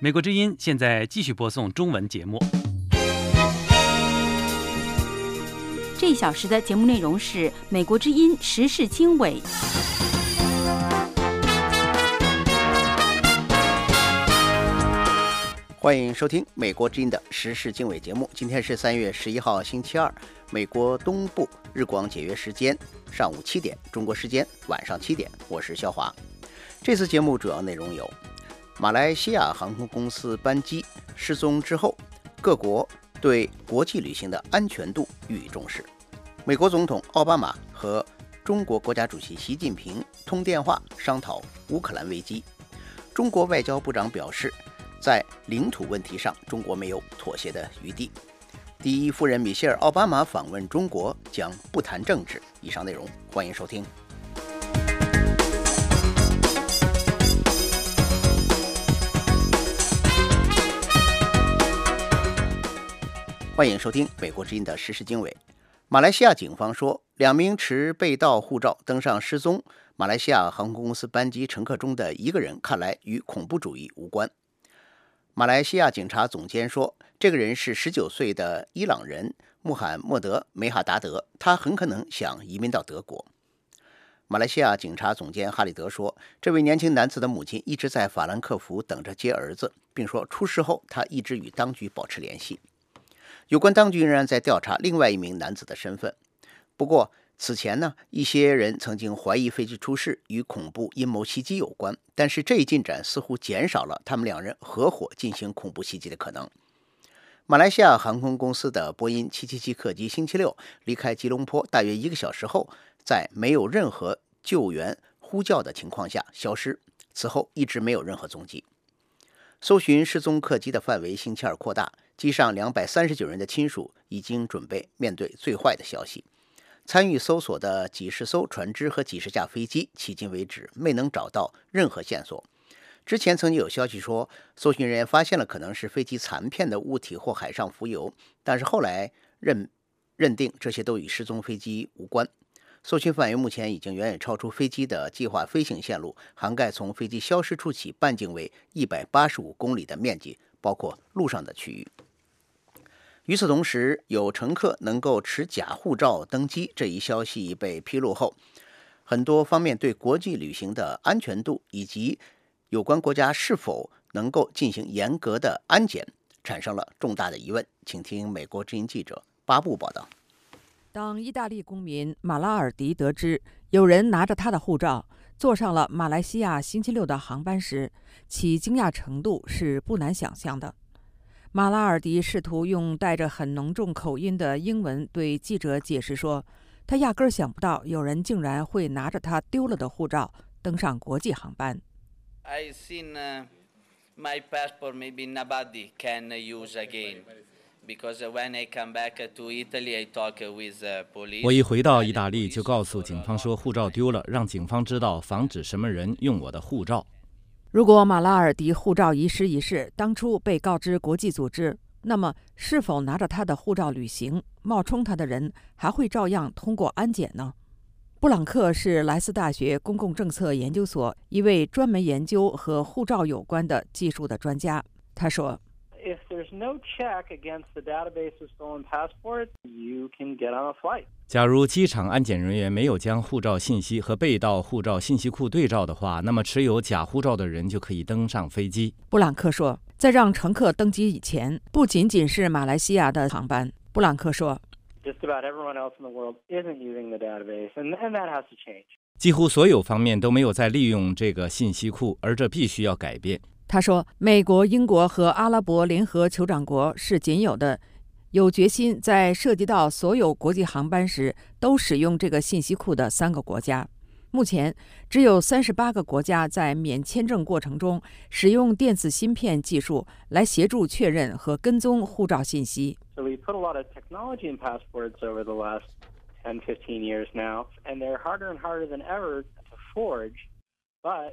美国之音现在继续播送中文节目。这一小时的节目内容是《美国之音时事经纬》。欢迎收听《美国之音》的时事经纬节目。今天是三月十一号，星期二，美国东部日光节约时间上午七点，中国时间晚上七点。我是肖华。这次节目主要内容有：马来西亚航空公司班机失踪之后，各国对国际旅行的安全度予以重视；美国总统奥巴马和中国国家主席习近平通电话商讨乌克兰危机；中国外交部长表示。在领土问题上，中国没有妥协的余地。第一夫人米歇尔·奥巴马访问中国将不谈政治。以上内容欢迎收听。欢迎收听美国之音的实时经纬。马来西亚警方说，两名持被盗护照登上失踪马来西亚航空公司班机乘客中的一个人，看来与恐怖主义无关。马来西亚警察总监说，这个人是19岁的伊朗人穆罕默德·梅哈达德，他很可能想移民到德国。马来西亚警察总监哈里德说，这位年轻男子的母亲一直在法兰克福等着接儿子，并说出事后他一直与当局保持联系。有关当局仍然在调查另外一名男子的身份，不过。此前呢，一些人曾经怀疑飞机出事与恐怖阴谋袭击有关，但是这一进展似乎减少了他们两人合伙进行恐怖袭击的可能。马来西亚航空公司的波音777客机星期六离开吉隆坡大约一个小时后，在没有任何救援呼叫的情况下消失，此后一直没有任何踪迹。搜寻失踪客机的范围星期二扩大，机上两百三十九人的亲属已经准备面对最坏的消息。参与搜索的几十艘船只和几十架飞机，迄今为止没能找到任何线索。之前曾经有消息说，搜寻人员发现了可能是飞机残片的物体或海上浮油，但是后来认认定这些都与失踪飞机无关。搜寻范围目前已经远远超出飞机的计划飞行线路，涵盖从飞机消失处起半径为一百八十五公里的面积，包括陆上的区域。与此同时，有乘客能够持假护照登机这一消息被披露后，很多方面对国际旅行的安全度以及有关国家是否能够进行严格的安检产生了重大的疑问。请听美国之音记者巴布报道：当意大利公民马拉尔迪得知有人拿着他的护照坐上了马来西亚星期六的航班时，其惊讶程度是不难想象的。马拉尔迪试图用带着很浓重口音的英文对记者解释说：“他压根儿想不到有人竟然会拿着他丢了的护照登上国际航班。”我一回到意大利就告诉警方说护照丢了，让警方知道防止什么人用我的护照。如果马拉尔迪护照遗失一事当初被告知国际组织，那么是否拿着他的护照旅行、冒充他的人还会照样通过安检呢？布朗克是莱斯大学公共政策研究所一位专门研究和护照有关的技术的专家。他说。There's no check against the database of stolen passports, you can get on a flight. 假如机场安检人员没有将护照信息和被盗护照信息库对照的话，那么持有假护照的人就可以登上飞机。布朗克说，在让乘客登机以前，不仅仅是马来西亚的航班。布朗克说，just about everyone else in the world isn't using the database, and and that has to change. 几乎所有方面都没有在利用这个信息库，而这必须要改变。他说：“美国、英国和阿拉伯联合酋长国是仅有的有决心在涉及到所有国际航班时都使用这个信息库的三个国家。目前，只有三十八个国家在免签证过程中使用电子芯片技术来协助确认和跟踪护照信息。” So we put a lot of technology in passports over the last ten, fifteen years now, and they're harder and harder than ever to forge.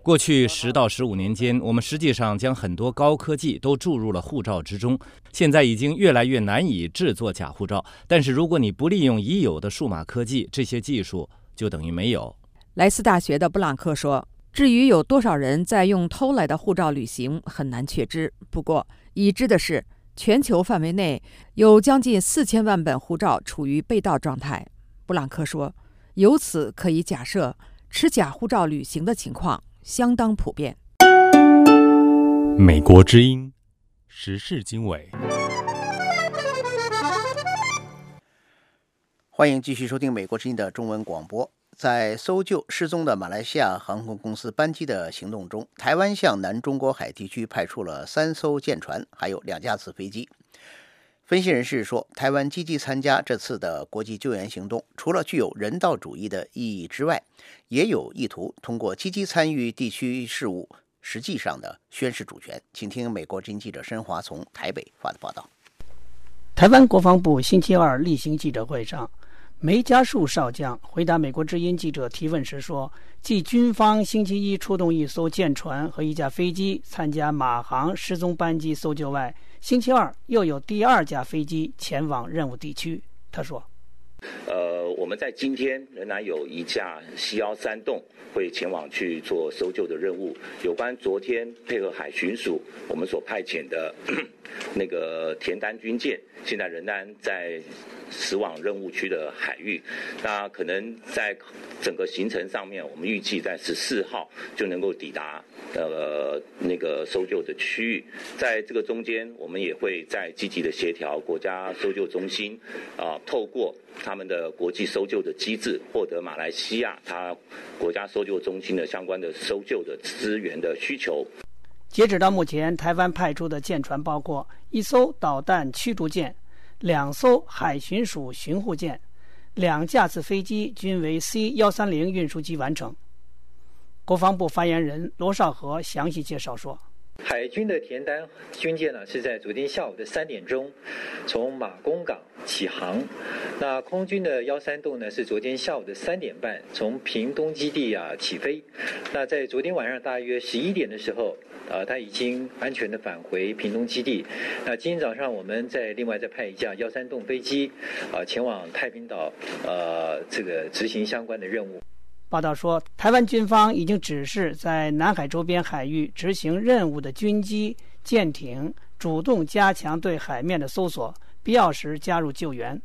过去十到十五年间，我们实际上将很多高科技都注入了护照之中。现在已经越来越难以制作假护照。但是，如果你不利用已有的数码科技，这些技术就等于没有。莱斯大学的布朗克说：“至于有多少人在用偷来的护照旅行，很难确知。不过，已知的是，全球范围内有将近四千万本护照处于被盗状态。布朗克说：“由此可以假设，持假护照旅行的情况相当普遍。”美国之音时事经纬，欢迎继续收听美国之音的中文广播。在搜救失踪的马来西亚航空公司班机的行动中，台湾向南中国海地区派出了三艘舰船，还有两架次飞机。分析人士说，台湾积极参加这次的国际救援行动，除了具有人道主义的意义之外，也有意图通过积极参与地区事务，实际上的宣示主权。请听美国之音记者申华从台北发的报道。台湾国防部星期二例行记者会上。梅家树少将回答美国之音记者提问时说：“继军方星期一出动一艘舰船和一架飞机参加马航失踪班机搜救外，星期二又有第二架飞机前往任务地区。”他说。呃，我们在今天仍然有一架西幺三洞会前往去做搜救的任务。有关昨天配合海巡署我们所派遣的 那个田丹军舰，现在仍然在驶往任务区的海域。那可能在整个行程上面，我们预计在十四号就能够抵达呃那个搜救的区域。在这个中间，我们也会在积极的协调国家搜救中心啊，透过。他们的国际搜救的机制，获得马来西亚它国家搜救中心的相关的搜救的资源的需求。截止到目前，台湾派出的舰船包括一艘导弹驱逐舰、两艘海巡署巡护舰、两架次飞机，均为 C 幺三零运输机完成。国防部发言人罗少河详细介绍说。海军的田单军舰呢，是在昨天下午的三点钟从马公港起航。那空军的幺三洞呢，是昨天下午的三点半从屏东基地啊起飞。那在昨天晚上大约十一点的时候，啊，他已经安全的返回屏东基地。那今天早上我们再另外再派一架幺三洞飞机啊，前往太平岛呃这个执行相关的任务。报道说，台湾军方已经指示在南海周边海域执行任务的军机、舰艇主动加强对海面的搜索，必要时加入救援。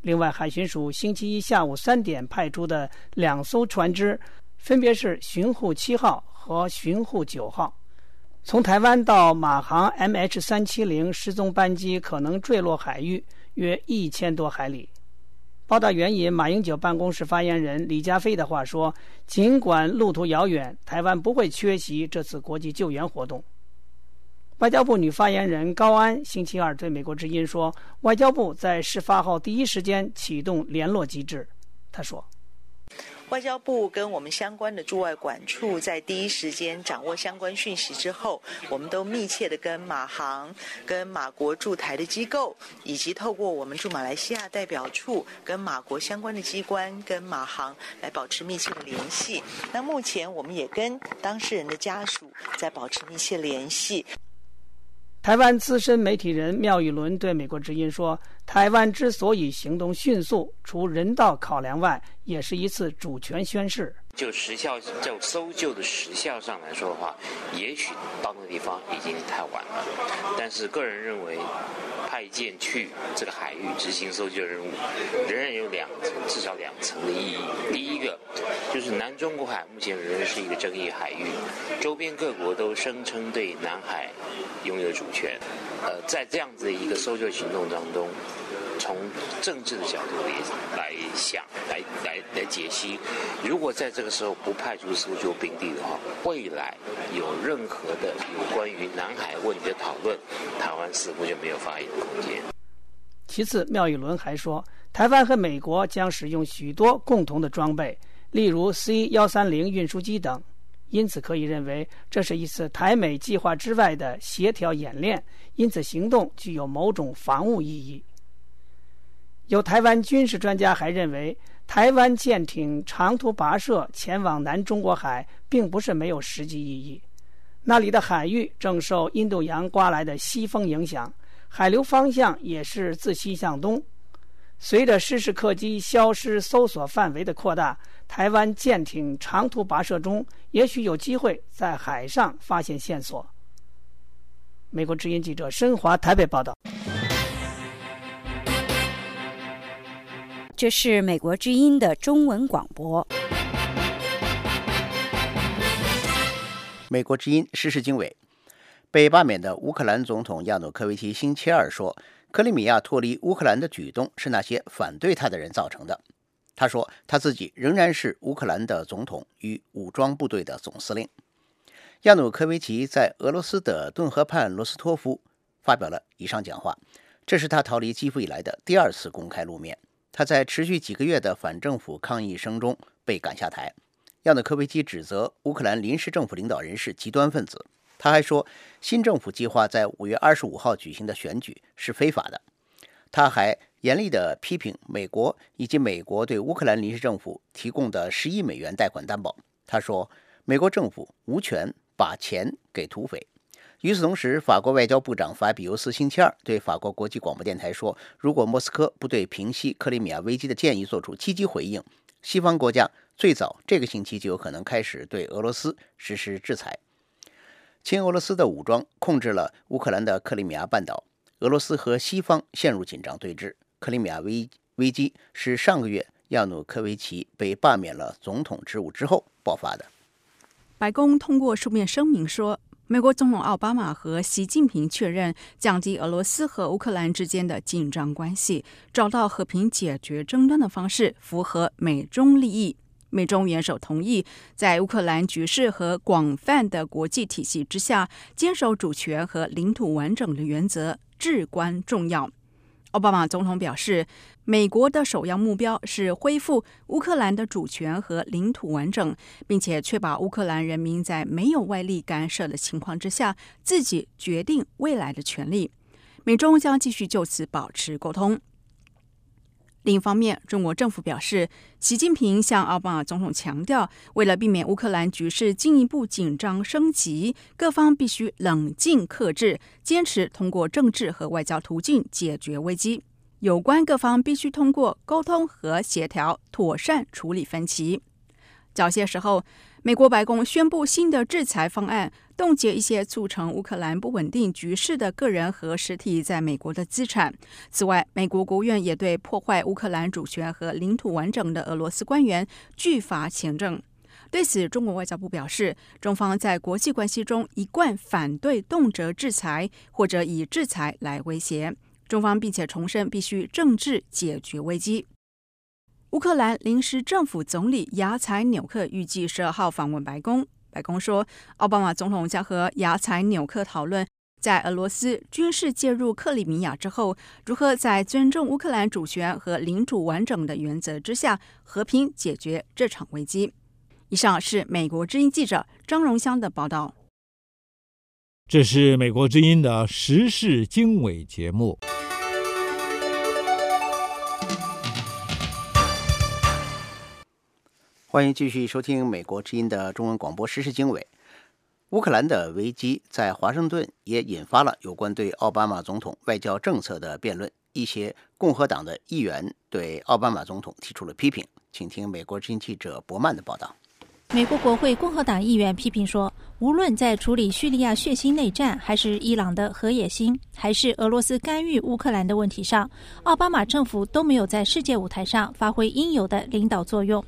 另外，海巡署星期一下午三点派出的两艘船只，分别是巡护七号和巡护九号，从台湾到马航 MH 三七零失踪班机可能坠落海域约一千多海里。报道援引马英九办公室发言人李佳飞的话说：“尽管路途遥远，台湾不会缺席这次国际救援活动。”外交部女发言人高安星期二对美国之音说：“外交部在事发后第一时间启动联络机制。”他说。外交部跟我们相关的驻外管处在第一时间掌握相关讯息之后，我们都密切的跟马航、跟马国驻台的机构，以及透过我们驻马来西亚代表处跟马国相关的机关跟马航来保持密切的联系。那目前我们也跟当事人的家属在保持密切联系。台湾资深媒体人廖宇伦对美国之音说：“台湾之所以行动迅速，除人道考量外，也是一次主权宣誓。”就时效，就搜救的时效上来说的话，也许到那个地方已经太晚了。但是个人认为，派舰去这个海域执行搜救任务，仍然有两层，至少两层的意义。第一个，就是南中国海目前仍然是一个争议海域，周边各国都声称对南海拥有主权。呃，在这样子的一个搜救行动当中。从政治的角度来来想，来来来解析，如果在这个时候不派出搜救兵力的话，未来有任何的有关于南海问题的讨论，台湾似乎就没有发言空间。其次，廖宇伦还说，台湾和美国将使用许多共同的装备，例如 C 幺三零运输机等，因此可以认为这是一次台美计划之外的协调演练，因此行动具有某种防务意义。有台湾军事专家还认为，台湾舰艇长途跋涉前往南中国海，并不是没有实际意义。那里的海域正受印度洋刮来的西风影响，海流方向也是自西向东。随着失事客机消失、搜索范围的扩大，台湾舰艇长途跋涉中，也许有机会在海上发现线索。美国之音记者申华台北报道。这是美国之音的中文广播。美国之音时事经纬，被罢免的乌克兰总统亚努科维奇星期二说，克里米亚脱离乌克兰的举动是那些反对他的人造成的。他说，他自己仍然是乌克兰的总统与武装部队的总司令。亚努科维奇在俄罗斯的顿河畔罗斯托夫发表了以上讲话，这是他逃离基辅以来的第二次公开露面。他在持续几个月的反政府抗议声中被赶下台。亚努科维奇指责乌克兰临时政府领导人是极端分子。他还说，新政府计划在五月二十五号举行的选举是非法的。他还严厉地批评美国以及美国对乌克兰临时政府提供的十亿美元贷款担保。他说，美国政府无权把钱给土匪。与此同时，法国外交部长法比尤斯星期二对法国国际广播电台说：“如果莫斯科不对平息克里米亚危机的建议做出积极回应，西方国家最早这个星期就有可能开始对俄罗斯实施制裁。”亲俄罗斯的武装控制了乌克兰的克里米亚半岛，俄罗斯和西方陷入紧张对峙。克里米亚危危机是上个月亚努科维奇被罢免了总统职务之后爆发的。白宫通过书面声明说。美国总统奥巴马和习近平确认降低俄罗斯和乌克兰之间的紧张关系，找到和平解决争端的方式，符合美中利益。美中元首同意在乌克兰局势和广泛的国际体系之下，坚守主权和领土完整的原则至关重要。奥巴马总统表示，美国的首要目标是恢复乌克兰的主权和领土完整，并且确保乌克兰人民在没有外力干涉的情况之下，自己决定未来的权利。美中将继续就此保持沟通。另一方面，中国政府表示，习近平向奥巴马总统强调，为了避免乌克兰局势进一步紧张升级，各方必须冷静克制，坚持通过政治和外交途径解决危机。有关各方必须通过沟通和协调，妥善处理分歧。早些时候。美国白宫宣布新的制裁方案，冻结一些促成乌克兰不稳定局势的个人和实体在美国的资产。此外，美国国务院也对破坏乌克兰主权和领土完整的俄罗斯官员拒发签证。对此，中国外交部表示，中方在国际关系中一贯反对动辄制裁或者以制裁来威胁中方，并且重申必须政治解决危机。乌克兰临时政府总理雅采纽克预计十二号访问白宫。白宫说，奥巴马总统将和雅采纽克讨论，在俄罗斯军事介入克里米亚之后，如何在尊重乌克兰主权和领土完整的原则之下，和平解决这场危机。以上是美国之音记者张荣香的报道。这是美国之音的时事经纬节目。欢迎继续收听美国之音的中文广播时事经纬。乌克兰的危机在华盛顿也引发了有关对奥巴马总统外交政策的辩论。一些共和党的议员对奥巴马总统提出了批评。请听美国之音记者伯曼的报道。美国国会共和党议员批评说，无论在处理叙利亚血腥内战，还是伊朗的核野心，还是俄罗斯干预乌克兰的问题上，奥巴马政府都没有在世界舞台上发挥应有的领导作用。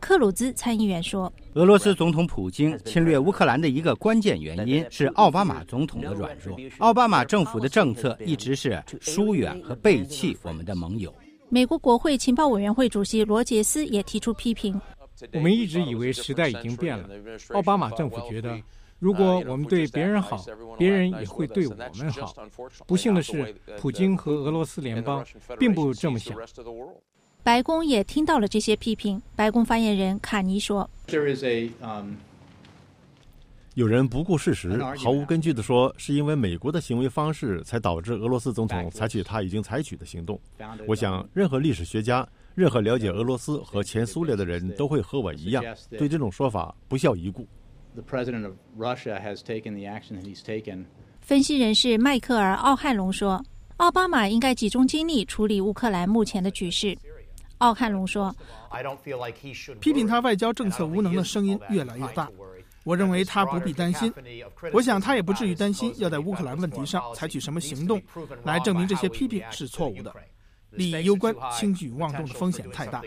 克鲁兹参议员说：“俄罗斯总统普京侵略乌克兰的一个关键原因是奥巴马总统的软弱。奥巴马政府的政策一直是疏远和背弃我们的盟友。”美国国会情报委员会主席罗杰斯也提出批评：“我们一直以为时代已经变了。奥巴马政府觉得，如果我们对别人好，别人也会对我们好。不幸的是，普京和俄罗斯联邦并不这么想。”白宫也听到了这些批评。白宫发言人卡尼说：“有人不顾事实、毫无根据地说，是因为美国的行为方式才导致俄罗斯总统采取他已经采取的行动。我想，任何历史学家、任何了解俄罗斯和前苏联的人都会和我一样，对这种说法不屑一顾。”分析人士迈克尔·奥汉龙说：“奥巴马应该集中精力处理乌克兰目前的局势。”奥汉龙说：“批评他外交政策无能的声音越来越大。我认为他不必担心。我想他也不至于担心要在乌克兰问题上采取什么行动来证明这些批评是错误的。利益攸关、轻举妄动的风险太大。”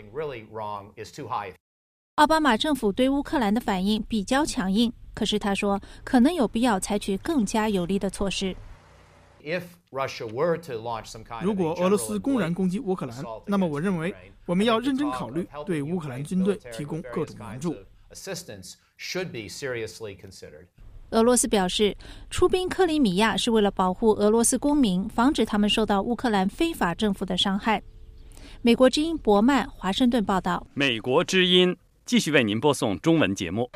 奥巴马政府对乌克兰的反应比较强硬，可是他说可能有必要采取更加有力的措施。如果俄罗斯公然攻击乌克兰，那么我认为我们要认真考虑对乌克兰军队提供各种援助。俄罗斯表示，出兵克里米亚是为了保护俄罗斯公民，防止他们受到乌克兰非法政府的伤害。美国之音博曼华盛顿报道。美国之音。继续为您播送中文节目。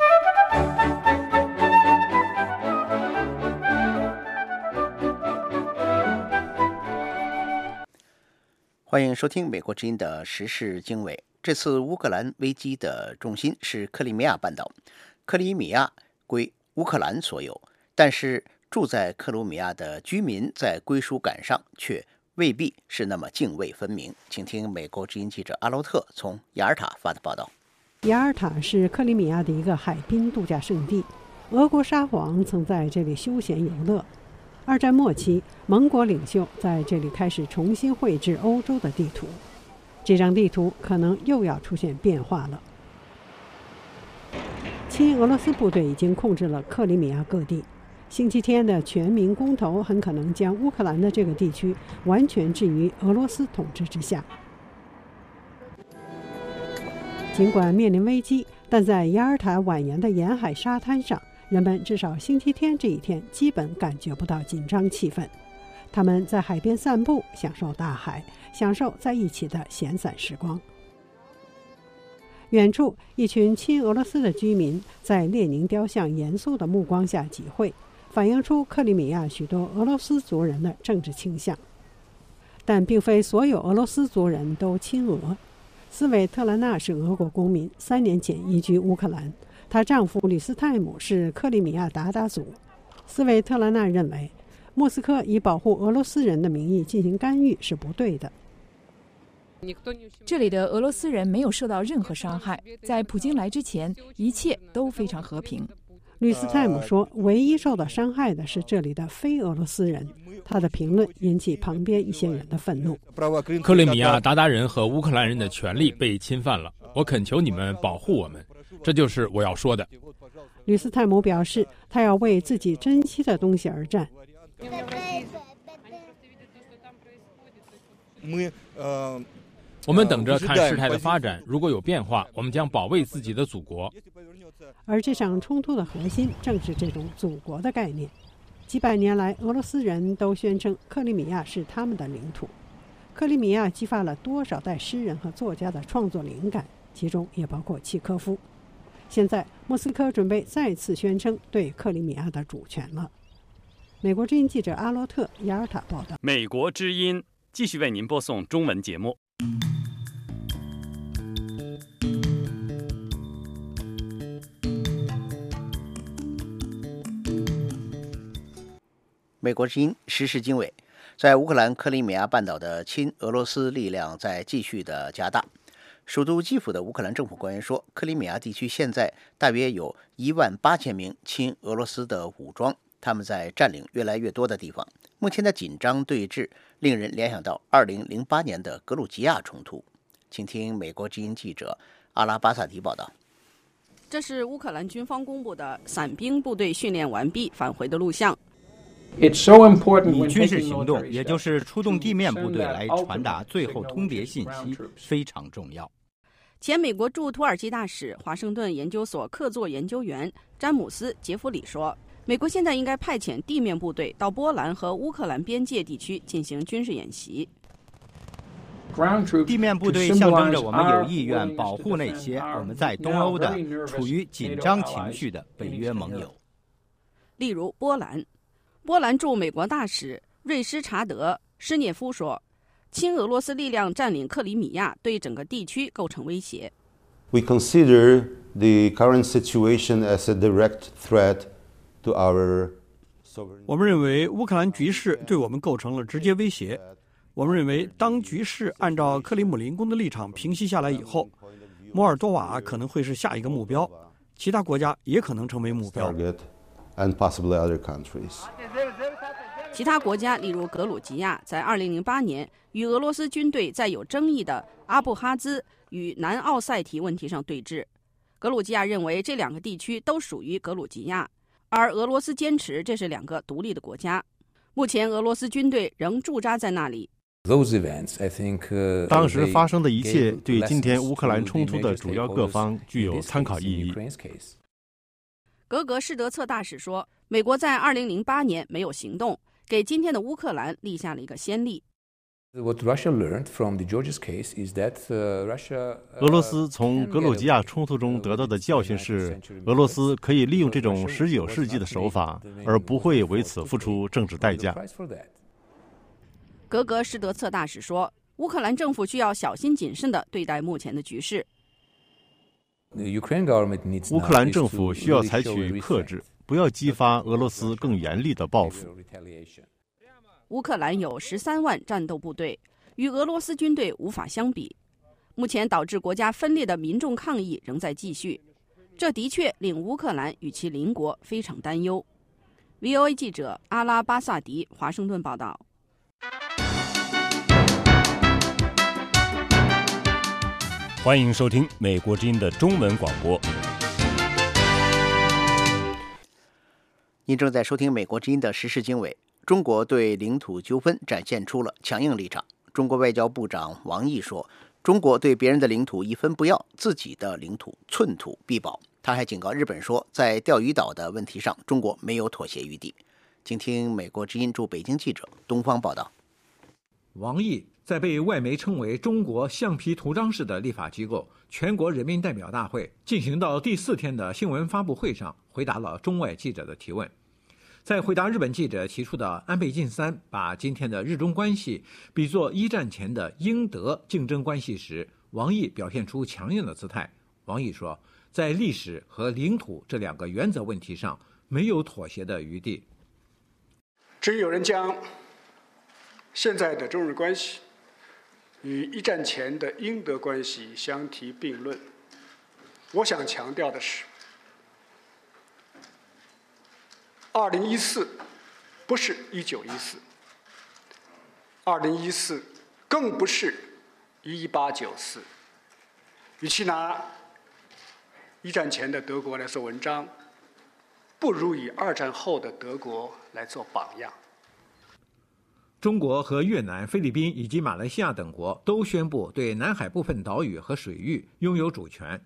欢迎收听美国之音的时事经纬。这次乌克兰危机的重心是克里米亚半岛，克里米亚归乌克兰所有，但是住在克鲁米亚的居民在归属感上却未必是那么泾渭分明。请听美国之音记者阿罗特从雅尔塔发的报道。雅尔塔是克里米亚的一个海滨度假胜地，俄国沙皇曾在这里休闲游乐。二战末期，盟国领袖在这里开始重新绘制欧洲的地图，这张地图可能又要出现变化了。亲俄罗斯部队已经控制了克里米亚各地，星期天的全民公投很可能将乌克兰的这个地区完全置于俄罗斯统治之下。尽管面临危机，但在雅尔塔蜿蜒的沿海沙滩上，人们至少星期天这一天基本感觉不到紧张气氛。他们在海边散步，享受大海，享受在一起的闲散时光。远处，一群亲俄罗斯的居民在列宁雕像严肃的目光下集会，反映出克里米亚许多俄罗斯族人的政治倾向。但并非所有俄罗斯族人都亲俄。斯韦特兰娜是俄国公民，三年前移居乌克兰。她丈夫吕斯泰姆是克里米亚鞑靼族。斯维特兰娜认为，莫斯科以保护俄罗斯人的名义进行干预是不对的。这里的俄罗斯人没有受到任何伤害，在普京来之前，一切都非常和平。吕斯泰姆说：“唯一受到伤害的是这里的非俄罗斯人。”他的评论引起旁边一些人的愤怒。克里米亚鞑靼人和乌克兰人的权利被侵犯了，我恳求你们保护我们，这就是我要说的。吕斯泰姆表示，他要为自己珍惜的东西而战。我们等着看事态的发展，如果有变化，我们将保卫自己的祖国。而这场冲突的核心正是这种祖国的概念。几百年来，俄罗斯人都宣称克里米亚是他们的领土。克里米亚激发了多少代诗人和作家的创作灵感，其中也包括契科夫。现在，莫斯科准备再次宣称对克里米亚的主权了。美国之音记者阿洛特·雅尔塔报道。美国之音继续为您播送中文节目。美国之音时事经纬，在乌克兰克里米亚半岛的亲俄罗斯力量在继续的加大。首都基辅的乌克兰政府官员说，克里米亚地区现在大约有一万八千名亲俄罗斯的武装，他们在占领越来越多的地方。目前的紧张对峙令人联想到2008年的格鲁吉亚冲突。请听美国之音记者阿拉巴萨迪报道。这是乌克兰军方公布的伞兵部队训练完毕返回的录像。以军事行动，也就是出动地面部队来传达最后通牒信息，非常重要。前美国驻土耳其大使、华盛顿研究所客座研究员詹姆斯·杰弗里说：“美国现在应该派遣地面部队到波兰和乌克兰边界地区进行军事演习。地面部队象征着我们有意愿保护那些我们在东欧的处于紧张情绪的北约盟友，例如波兰。”波兰驻美国大使瑞施查德·施涅夫说：“亲俄罗斯力量占领克里米亚，对整个地区构成威胁。” We consider the current situation as a direct threat to our. 我们认为乌克兰局势对我们构成了直接威胁。我们认为，当局势按照克里姆林宫的立场平息下来以后，摩尔多瓦可能会是下一个目标，其他国家也可能成为目标。其他国家，例如格鲁吉亚，在2008年与俄罗斯军队在有争议的阿布哈兹与南奥塞提问题上对峙。格鲁吉亚认为这两个地区都属于格鲁吉亚，而俄罗斯坚持这是两个独立的国家。目前，俄罗斯军队仍驻扎在那里。当时发生的一切对今天乌克兰冲突的主要各方具有参考意义。格格施德策大使说：“美国在2008年没有行动。”给今天的乌克兰立下了一个先例。俄罗斯从格鲁吉亚冲突中得到的教训是，俄罗斯可以利用这种十九世纪的手法，而不会为此付出政治代价。格格施德策大使说：“乌克兰政府需要小心谨慎地对待目前的局势。乌克兰政府需要采取克制。”不要激发俄罗斯更严厉的报复。乌克兰有十三万战斗部队，与俄罗斯军队无法相比。目前导致国家分裂的民众抗议仍在继续，这的确令乌克兰与其邻国非常担忧。VOA 记者阿拉巴萨迪华盛顿报道。欢迎收听《美国之音》的中文广播。您正在收听美国之音的时事经纬。中国对领土纠纷展现出了强硬立场。中国外交部长王毅说：“中国对别人的领土一分不要，自己的领土寸土必保。”他还警告日本说，在钓鱼岛的问题上，中国没有妥协余地。请听美国之音驻北京记者东方报道。王毅在被外媒称为“中国橡皮图章式的立法机构”全国人民代表大会进行到第四天的新闻发布会上，回答了中外记者的提问。在回答日本记者提出的安倍晋三把今天的日中关系比作一战前的英德竞争关系时，王毅表现出强硬的姿态。王毅说，在历史和领土这两个原则问题上，没有妥协的余地。至于有人将现在的中日关系与一战前的英德关系相提并论，我想强调的是。二零一四不是一九一四，二零一四更不是一八九四。与其拿一战前的德国来做文章，不如以二战后的德国来做榜样。中国和越南、菲律宾以及马来西亚等国都宣布对南海部分岛屿和水域拥有主权。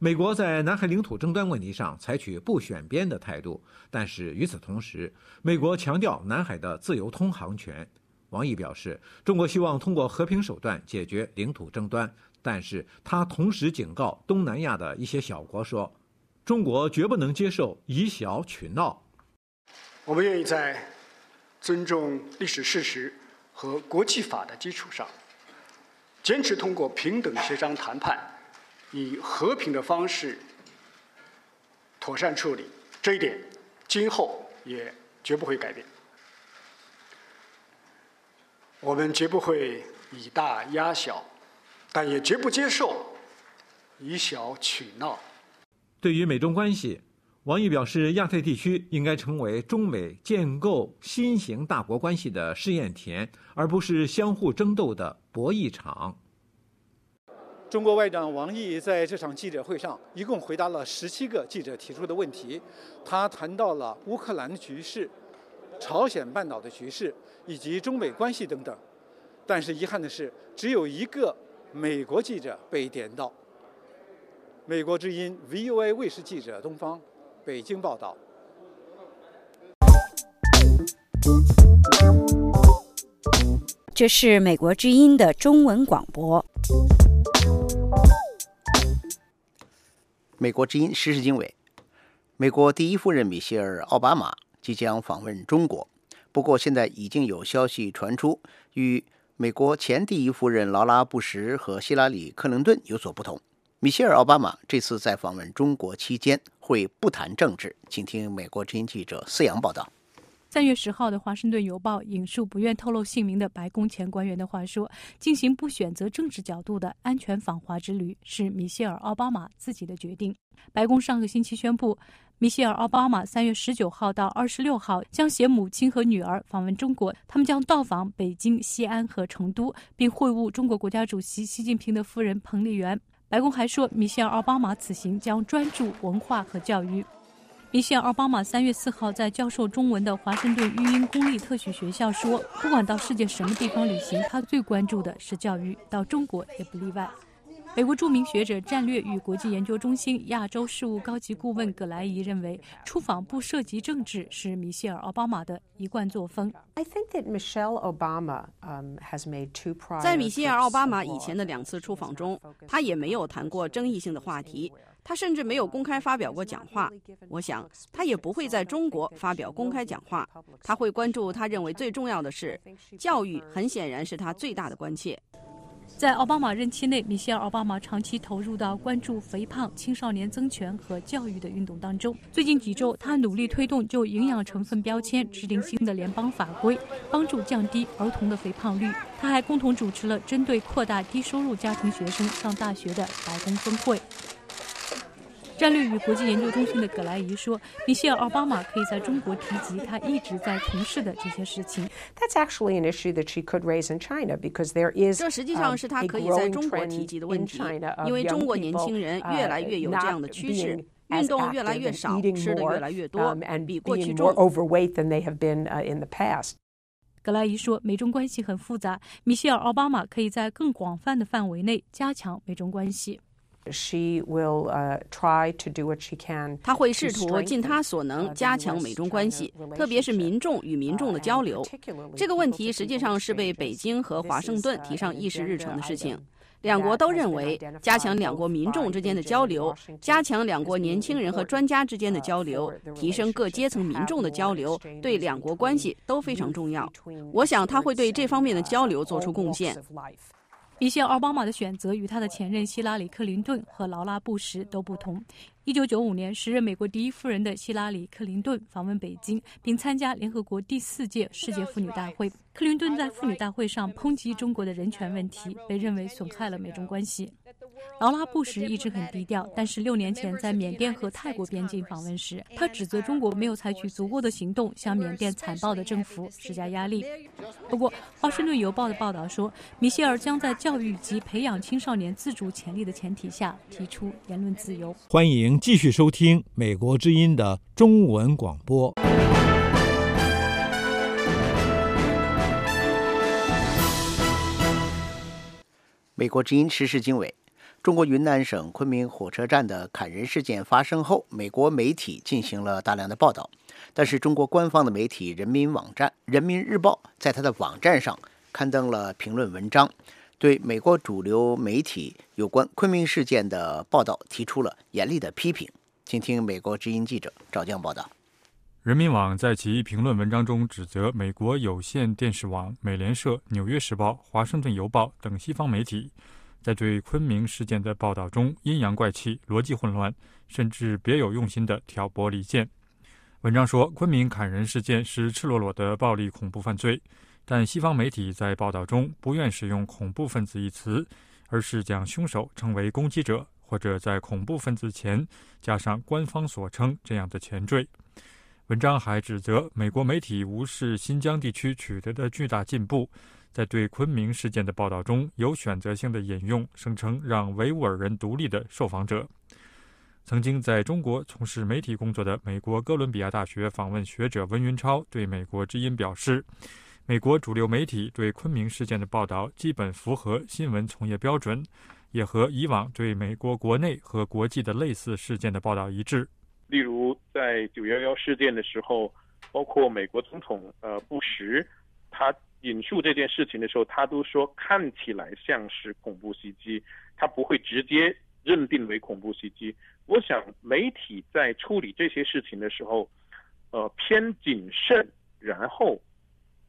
美国在南海领土争端问题上采取不选边的态度，但是与此同时，美国强调南海的自由通航权。王毅表示，中国希望通过和平手段解决领土争端，但是他同时警告东南亚的一些小国说，中国绝不能接受以小取闹。我们愿意在尊重历史事实和国际法的基础上，坚持通过平等协商谈判。以和平的方式妥善处理这一点，今后也绝不会改变。我们绝不会以大压小，但也绝不接受以小取闹。对于美中关系，王毅表示，亚太地区应该成为中美建构新型大国关系的试验田，而不是相互争斗的博弈场。中国外长王毅在这场记者会上一共回答了十七个记者提出的问题，他谈到了乌克兰的局势、朝鲜半岛的局势以及中美关系等等。但是遗憾的是，只有一个美国记者被点到。美国之音 VOA 卫视记者东方，北京报道。这是美国之音的中文广播。美国之音时事经纬：美国第一夫人米歇尔·奥巴马即将访问中国，不过现在已经有消息传出，与美国前第一夫人劳拉·布什和希拉里·克林顿有所不同。米歇尔·奥巴马这次在访问中国期间会不谈政治，请听美国之音记者思阳报道。三月十号的《华盛顿邮报》引述不愿透露姓名的白宫前官员的话说：“进行不选择政治角度的安全访华之旅是米歇尔·奥巴马自己的决定。”白宫上个星期宣布，米歇尔·奥巴马三月十九号到二十六号将携母亲和女儿访问中国，他们将到访北京、西安和成都，并会晤中国国家主席习近平的夫人彭丽媛。白宫还说，米歇尔·奥巴马此行将专注文化和教育。米歇尔·奥巴马三月四号在教授中文的华盛顿育英公立特许学校说：“不管到世界什么地方旅行，他最关注的是教育，到中国也不例外。”美国著名学者、战略与国际研究中心亚洲事务高级顾问葛莱伊认为，出访不涉及政治是米歇尔·奥巴马的一贯作风。在米歇尔·奥巴马以前的两次出访中，他也没有谈过争议性的话题。他甚至没有公开发表过讲话，我想他也不会在中国发表公开讲话。他会关注他认为最重要的事，教育很显然是他最大的关切。在奥巴马任期内，米歇尔·奥巴马长期投入到关注肥胖、青少年增权和教育的运动当中。最近几周，他努力推动就营养成分标签制定新的联邦法规，帮助降低儿童的肥胖率。他还共同主持了针对扩大低收入家庭学生上大学的白宫峰会。战略与国际研究中心的葛莱伊说：“米歇尔·奥巴马可以在中国提及他一直在从事的这些事情。这实际上是他可以在中国提及的问题，因为中国年轻人越来越有这样的趋势，运动越来越少，吃的越来越多，比过去重。”格莱伊说：“美中关系很复杂，米歇尔·奥巴马可以在更广泛的范围内加强美中关系。” She will try to do what she can. 他会试图尽她所能加强美中关系，特别是民众与民众的交流。这个问题实际上是被北京和华盛顿提上议事日程的事情。两国都认为，加强两国民众之间的交流，加强两国年轻人和专家之间的交流，提升各阶层民众的交流，对两国关系都非常重要。我想他会对这方面的交流做出贡献。一些·奥巴马的选择与他的前任希拉里·克林顿和劳拉·布什都不同。一九九五年，时任美国第一夫人的希拉里·克林顿访问北京，并参加联合国第四届世界妇女大会。克林顿在妇女大会上抨击中国的人权问题，被认为损害了美中关系。劳拉·布什一直很低调，但是六年前在缅甸和泰国边境访问时，他指责中国没有采取足够的行动向缅甸残暴的政府施加压力。不过，《华盛顿邮报》的报道说，米歇尔将在教育及培养青少年自主潜力的前提下提出言论自由。欢迎继续收听《美国之音》的中文广播。美国之音时事经纬。中国云南省昆明火车站的砍人事件发生后，美国媒体进行了大量的报道。但是，中国官方的媒体人民网站《人民日报》在它的网站上刊登了评论文章，对美国主流媒体有关昆明事件的报道提出了严厉的批评。请听美国之音记者赵江报道。人民网在其评论文章中指责美国有线电视网、美联社、纽约时报、华盛顿邮报等西方媒体。在对昆明事件的报道中，阴阳怪气、逻辑混乱，甚至别有用心的挑拨离间。文章说，昆明砍人事件是赤裸裸的暴力恐怖犯罪，但西方媒体在报道中不愿使用“恐怖分子”一词，而是将凶手称为攻击者，或者在恐怖分子前加上官方所称这样的前缀。文章还指责美国媒体无视新疆地区取得的巨大进步。在对昆明事件的报道中，有选择性的引用声称让维吾尔人独立的受访者。曾经在中国从事媒体工作的美国哥伦比亚大学访问学者温云超对美国之音表示：“美国主流媒体对昆明事件的报道基本符合新闻从业标准，也和以往对美国国内和国际的类似事件的报道一致。例如，在九幺幺事件的时候，包括美国总统呃布什，他。”引述这件事情的时候，他都说看起来像是恐怖袭击，他不会直接认定为恐怖袭击。我想媒体在处理这些事情的时候，呃，偏谨慎，然后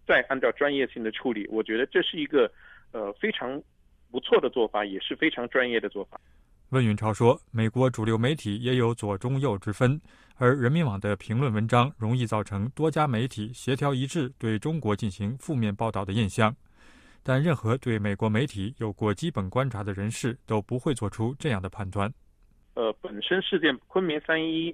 再按照专业性的处理，我觉得这是一个呃非常不错的做法，也是非常专业的做法。温云超说：“美国主流媒体也有左中右之分，而人民网的评论文章容易造成多家媒体协调一致对中国进行负面报道的印象。但任何对美国媒体有过基本观察的人士都不会做出这样的判断。呃，本身事件昆明三一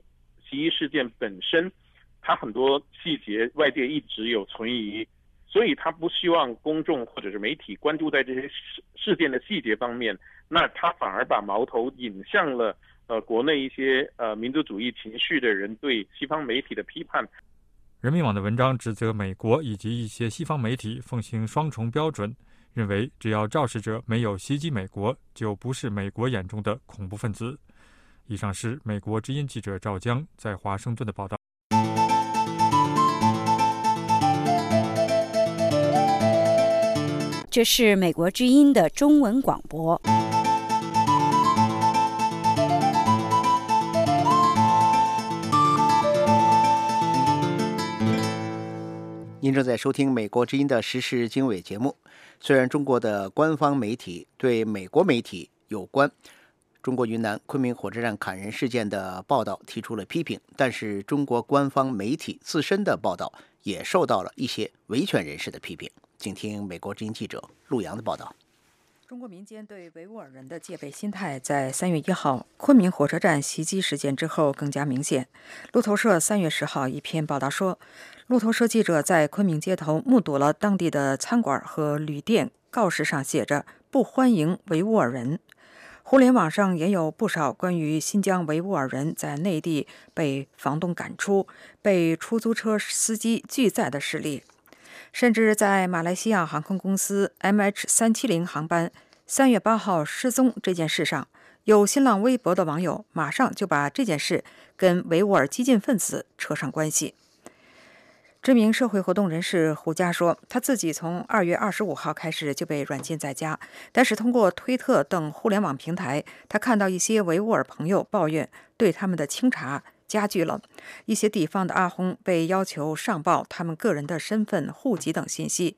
袭击事件本身，它很多细节外界一直有存疑，所以他不希望公众或者是媒体关注在这些事事件的细节方面，那他反而把矛头引向了呃国内一些呃民族主义情绪的人对西方媒体的批判。人民网的文章指责美国以及一些西方媒体奉行双重标准，认为只要肇事者没有袭击美国，就不是美国眼中的恐怖分子。以上是美国之音记者赵江在华盛顿的报道。这是美国之音的中文广播。您正在收听美国之音的时事经纬节目。虽然中国的官方媒体对美国媒体有关中国云南昆明火车站砍人事件的报道提出了批评，但是中国官方媒体自身的报道也受到了一些维权人士的批评。请听美国之音记者陆洋的报道。中国民间对维吾尔人的戒备心态，在三月一号昆明火车站袭击事件之后更加明显。路透社三月十号一篇报道说，路透社记者在昆明街头目睹了当地的餐馆和旅店告示上写着“不欢迎维吾尔人”。互联网上也有不少关于新疆维吾尔人在内地被房东赶出、被出租车司机拒载的事例。甚至在马来西亚航空公司 MH 三七零航班三月八号失踪这件事上，有新浪微博的网友马上就把这件事跟维吾尔激进分子扯上关系。知名社会活动人士胡佳说，他自己从二月二十五号开始就被软禁在家，但是通过推特等互联网平台，他看到一些维吾尔朋友抱怨对他们的清查。加剧了一些地方的阿訇被要求上报他们个人的身份、户籍等信息，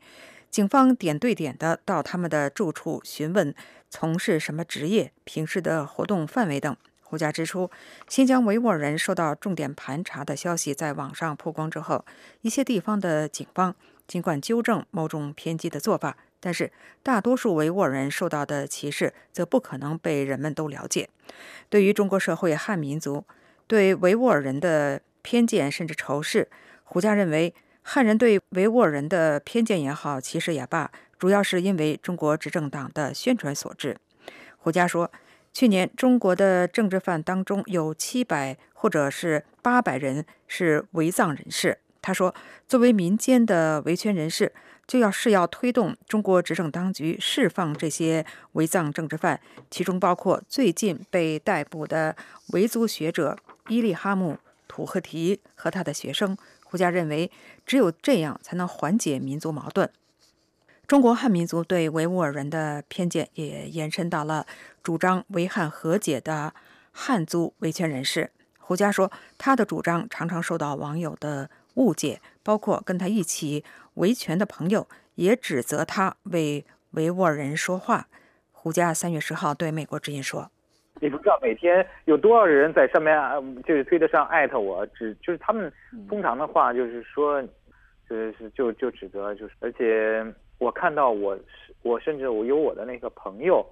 警方点对点的到他们的住处询问从事什么职业、平时的活动范围等。胡佳指出，新疆维吾尔人受到重点盘查的消息在网上曝光之后，一些地方的警方尽管纠正某种偏激的做法，但是大多数维吾尔人受到的歧视则不可能被人们都了解。对于中国社会汉民族，对维吾尔人的偏见甚至仇视，胡佳认为，汉人对维吾尔人的偏见也好，歧视也罢，主要是因为中国执政党的宣传所致。胡佳说，去年中国的政治犯当中有七百或者是八百人是维藏人士。他说，作为民间的维权人士，就要是要推动中国执政当局释放这些维藏政治犯，其中包括最近被逮捕的维族学者。伊利哈木·土赫提和他的学生胡佳认为，只有这样才能缓解民族矛盾。中国汉民族对维吾尔人的偏见也延伸到了主张维汉和解的汉族维权人士。胡佳说，他的主张常常受到网友的误解，包括跟他一起维权的朋友也指责他为维吾尔人说话。胡佳三月十号对美国之音说。你不知道每天有多少人在上面，就是推得上艾特我，只就是他们通常的话就是说，就是就就指责，就是而且我看到我我甚至我有我的那个朋友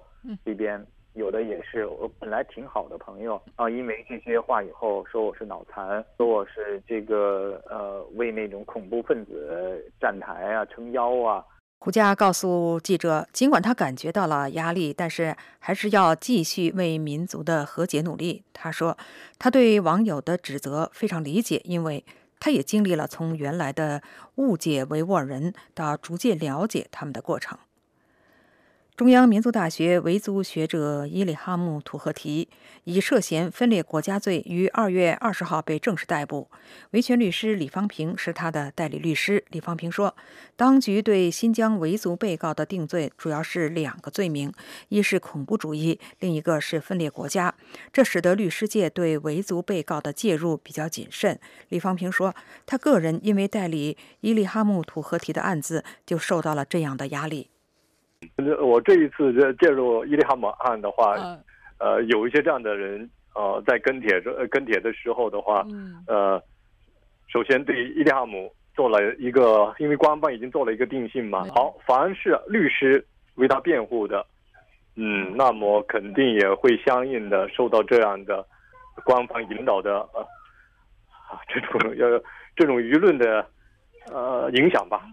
里边有的也是我本来挺好的朋友啊，因为这些话以后说我是脑残，说我是这个呃为那种恐怖分子站台啊撑腰啊。胡佳告诉记者，尽管他感觉到了压力，但是还是要继续为民族的和解努力。他说，他对网友的指责非常理解，因为他也经历了从原来的误解维吾尔人到逐渐了解他们的过程。中央民族大学维族学者伊里哈木·图赫提以涉嫌分裂国家罪于二月二十号被正式逮捕。维权律师李方平是他的代理律师。李方平说，当局对新疆维族被告的定罪主要是两个罪名，一是恐怖主义，另一个是分裂国家。这使得律师界对维族被告的介入比较谨慎。李方平说，他个人因为代理伊里哈木·图赫提的案子，就受到了这样的压力。我这一次介入伊利哈姆案的话，呃，有一些这样的人呃，在跟帖着跟帖的时候的话，呃，首先对伊利哈姆做了一个，因为官方已经做了一个定性嘛。好，凡是律师为他辩护的，嗯，那么肯定也会相应的受到这样的官方引导的呃这种要这种舆论的呃影响吧。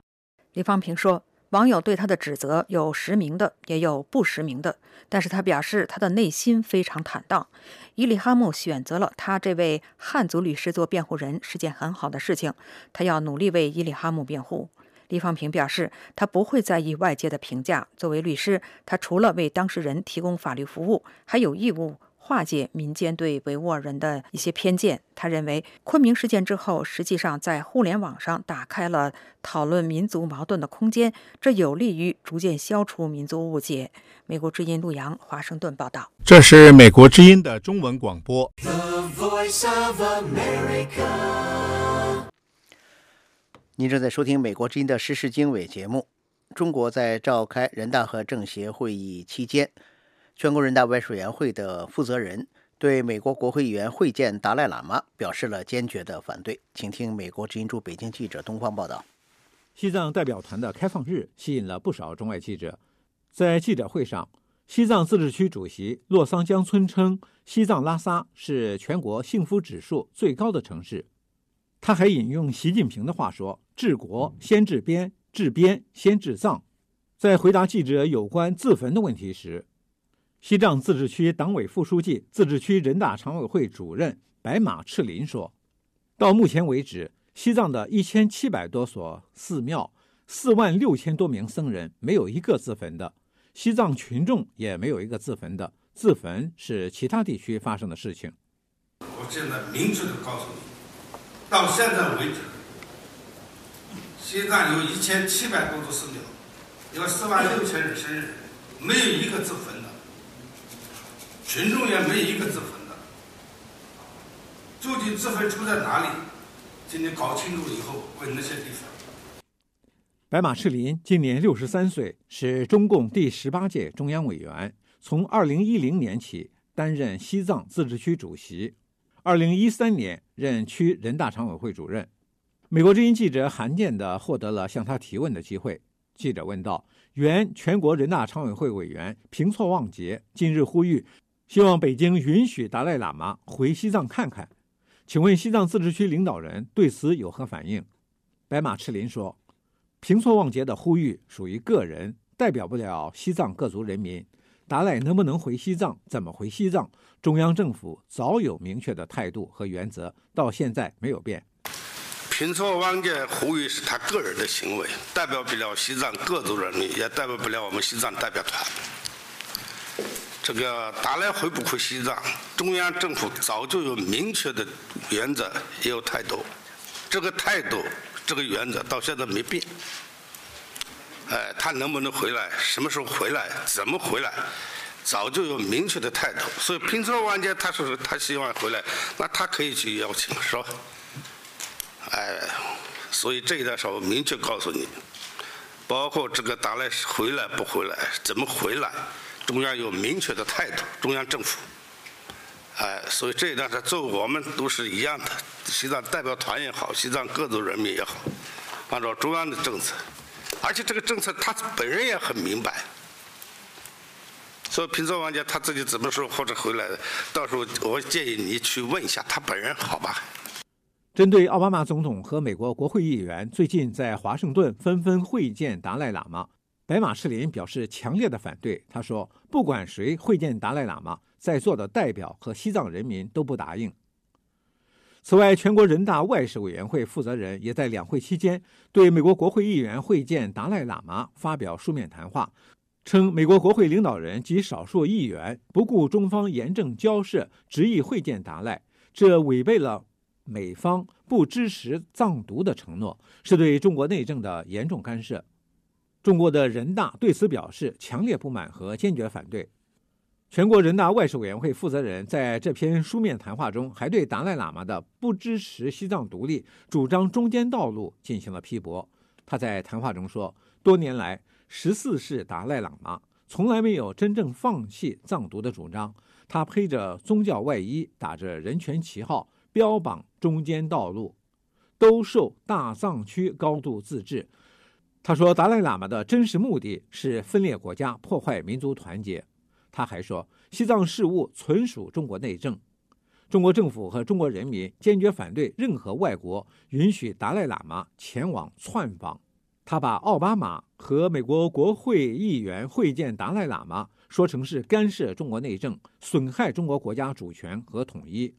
李方平说。网友对他的指责有实名的，也有不实名的，但是他表示他的内心非常坦荡。伊里哈木选择了他这位汉族律师做辩护人是件很好的事情，他要努力为伊里哈木辩护。李方平表示，他不会在意外界的评价。作为律师，他除了为当事人提供法律服务，还有义务。化解民间对维吾尔人的一些偏见。他认为，昆明事件之后，实际上在互联网上打开了讨论民族矛盾的空间，这有利于逐渐消除民族误解。美国之音陆洋华盛顿报道。这是美国之音的中文广播。The Voice of America 您正在收听美国之音的时事经纬节目。中国在召开人大和政协会议期间。全国人大外事委员会的负责人对美国国会议员会见达赖喇嘛表示了坚决的反对。请听美国之音驻北京记者东方报道。西藏代表团的开放日吸引了不少中外记者。在记者会上，西藏自治区主席洛桑江村称，西藏拉萨是全国幸福指数最高的城市。他还引用习近平的话说：“治国先治边，治边先治藏。”在回答记者有关自焚的问题时，西藏自治区党委副书记、自治区人大常委会主任白马赤林说：“到目前为止，西藏的一千七百多所寺庙、四万六千多名僧人没有一个自焚的，西藏群众也没有一个自焚的。自焚是其他地区发生的事情。”我现在明确的告诉你，到现在为止，西藏有一千七百多座寺庙，有四万六千人僧人，没有一个自焚。群众也没一个自焚的，究竟自焚出在哪里？今天搞清楚以后，问那些地方。白马赤林今年六十三岁，是中共第十八届中央委员，从二零一零年起担任西藏自治区主席，二零一三年任区人大常委会主任。美国之音记者罕见地获得了向他提问的机会。记者问道：“原全国人大常委会委员平措旺杰近日呼吁。”希望北京允许达赖喇嘛回西藏看看，请问西藏自治区领导人对此有何反应？白马赤林说：“平措旺杰的呼吁属于个人，代表不了西藏各族人民。达赖能不能回西藏，怎么回西藏，中央政府早有明确的态度和原则，到现在没有变。”平措旺杰呼吁是他个人的行为，代表不了西藏各族人民，也代表不了我们西藏代表团。这个达赖回不回西藏，中央政府早就有明确的原则，也有态度。这个态度，这个原则到现在没变。哎，他能不能回来，什么时候回来，怎么回来，早就有明确的态度。所以平策万劫，他说他希望回来，那他可以去邀请，是吧？哎，所以这一段时候明确告诉你，包括这个达赖回来不回来，怎么回来。中央有明确的态度，中央政府，哎，所以这一段是做我们都是一样的，西藏代表团也好，西藏各族人民也好，按照中央的政策，而且这个政策他本人也很明白，所以平泽王家他自己怎么说或者回来的，到时候我建议你去问一下他本人，好吧？针对奥巴马总统和美国国会议员最近在华盛顿纷纷会见达赖喇嘛。白马赤林表示强烈的反对。他说：“不管谁会见达赖喇嘛，在座的代表和西藏人民都不答应。”此外，全国人大外事委员会负责人也在两会期间对美国国会议员会见达赖喇嘛发表书面谈话，称美国国会领导人及少数议员不顾中方严正交涉，执意会见达赖，这违背了美方不支持藏独的承诺，是对中国内政的严重干涉。中国的人大对此表示强烈不满和坚决反对。全国人大外事委员会负责人在这篇书面谈话中，还对达赖喇嘛的不支持西藏独立、主张中间道路进行了批驳。他在谈话中说：“多年来，十四世达赖喇嘛从来没有真正放弃藏独的主张，他披着宗教外衣，打着人权旗号，标榜中间道路，兜售大藏区高度自治。他说，达赖喇嘛的真实目的是分裂国家，破坏民族团结。他还说，西藏事务纯属中国内政，中国政府和中国人民坚决反对任何外国允许达赖喇嘛前往窜访。他把奥巴马和美国国会议员会见达赖喇嘛说成是干涉中国内政，损害中国国家主权和统一。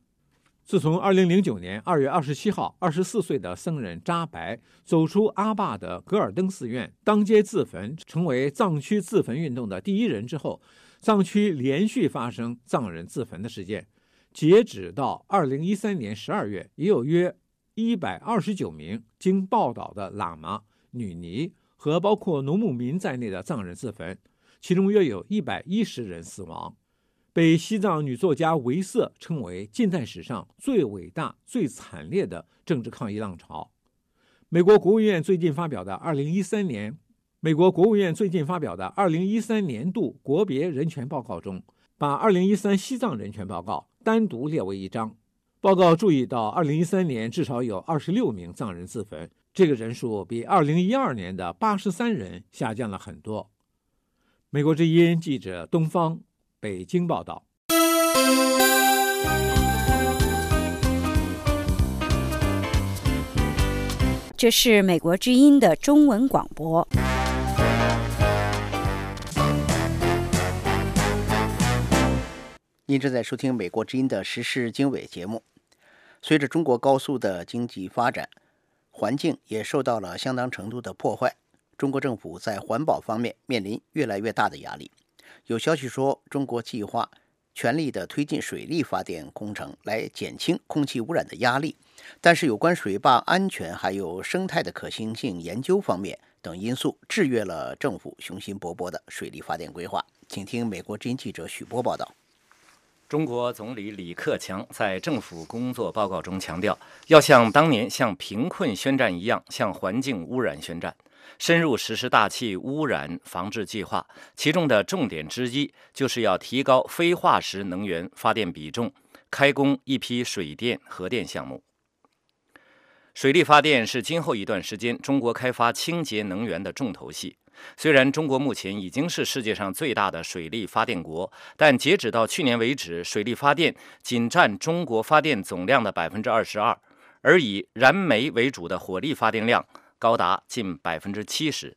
自从2009年2月27号，24岁的僧人扎白走出阿坝的格尔登寺院，当街自焚，成为藏区自焚运动的第一人之后，藏区连续发生藏人自焚的事件。截止到2013年12月，已有约129名经报道的喇嘛。女尼和包括农牧民在内的藏人自焚，其中约有一百一十人死亡，被西藏女作家维瑟称为近代史上最伟大、最惨烈的政治抗议浪潮。美国国务院最近发表的二零一三年，美国国务院最近发表的二零一三年度国别人权报告中，把二零一三西藏人权报告单独列为一章。报告注意到，二零一三年至少有二十六名藏人自焚。这个人数比二零一二年的八十三人下降了很多。美国之音记者东方北京报道。这是美国之音的中文广播。您正在收听美国之音的时事经纬节目。随着中国高速的经济发展。环境也受到了相当程度的破坏。中国政府在环保方面面临越来越大的压力。有消息说，中国计划全力的推进水力发电工程，来减轻空气污染的压力。但是，有关水坝安全还有生态的可行性研究方面等因素，制约了政府雄心勃勃的水力发电规划。请听美国之音记者许波报道。中国总理李克强在政府工作报告中强调，要像当年向贫困宣战一样，向环境污染宣战，深入实施大气污染防治计划。其中的重点之一，就是要提高非化石能源发电比重，开工一批水电、核电项目。水力发电是今后一段时间中国开发清洁能源的重头戏。虽然中国目前已经是世界上最大的水力发电国，但截止到去年为止，水力发电仅占中国发电总量的百分之二十二，而以燃煤为主的火力发电量高达近百分之七十。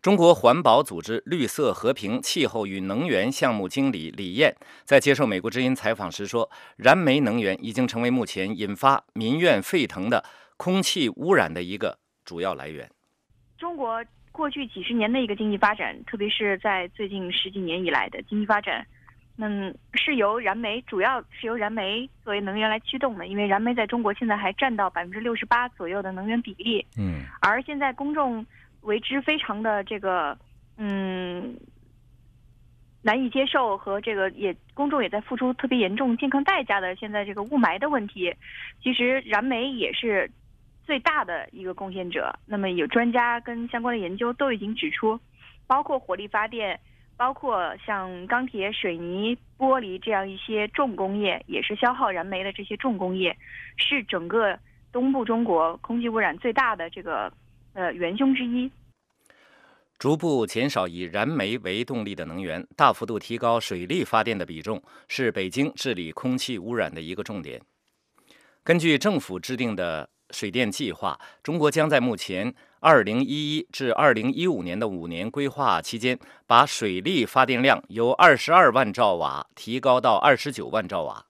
中国环保组织绿色和平气候与能源项目经理李艳在接受美国之音采访时说：“燃煤能源已经成为目前引发民怨沸腾的空气污染的一个主要来源。”中国过去几十年的一个经济发展，特别是在最近十几年以来的经济发展，嗯，是由燃煤，主要是由燃煤作为能源来驱动的。因为燃煤在中国现在还占到百分之六十八左右的能源比例。嗯。而现在公众为之非常的这个，嗯，难以接受和这个也公众也在付出特别严重健康代价的。现在这个雾霾的问题，其实燃煤也是。最大的一个贡献者，那么有专家跟相关的研究都已经指出，包括火力发电，包括像钢铁、水泥、玻璃这样一些重工业，也是消耗燃煤的这些重工业，是整个东部中国空气污染最大的这个呃元凶之一。逐步减少以燃煤为动力的能源，大幅度提高水力发电的比重，是北京治理空气污染的一个重点。根据政府制定的。水电计划，中国将在目前二零一一至二零一五年的五年规划期间，把水力发电量由二十二万兆瓦提高到二十九万兆瓦，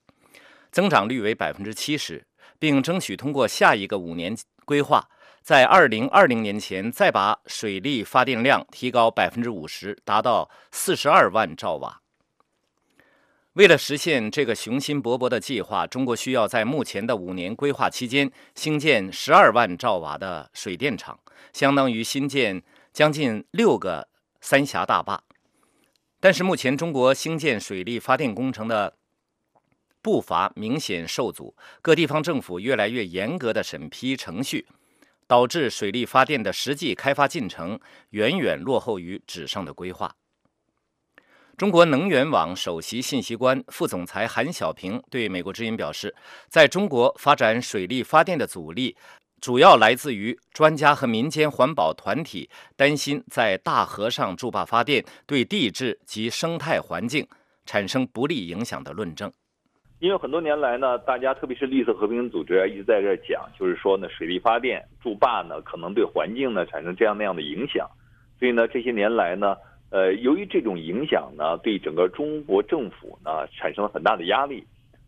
增长率为百分之七十，并争取通过下一个五年规划，在二零二零年前再把水力发电量提高百分之五十，达到四十二万兆瓦。为了实现这个雄心勃勃的计划，中国需要在目前的五年规划期间兴建十二万兆瓦的水电厂，相当于新建将近六个三峡大坝。但是目前中国兴建水利发电工程的步伐明显受阻，各地方政府越来越严格的审批程序，导致水利发电的实际开发进程远远落后于纸上的规划。中国能源网首席信息官、副总裁韩小平对美国之音表示，在中国发展水力发电的阻力，主要来自于专家和民间环保团体担心在大河上筑坝发电对地质及生态环境产生不利影响的论证。因为很多年来呢，大家特别是绿色和平组织啊，一直在这讲，就是说呢，水力发电筑坝呢，可能对环境呢产生这样那样的影响，所以呢，这些年来呢。呃，由于这种影响呢，对整个中国政府呢产生了很大的压力，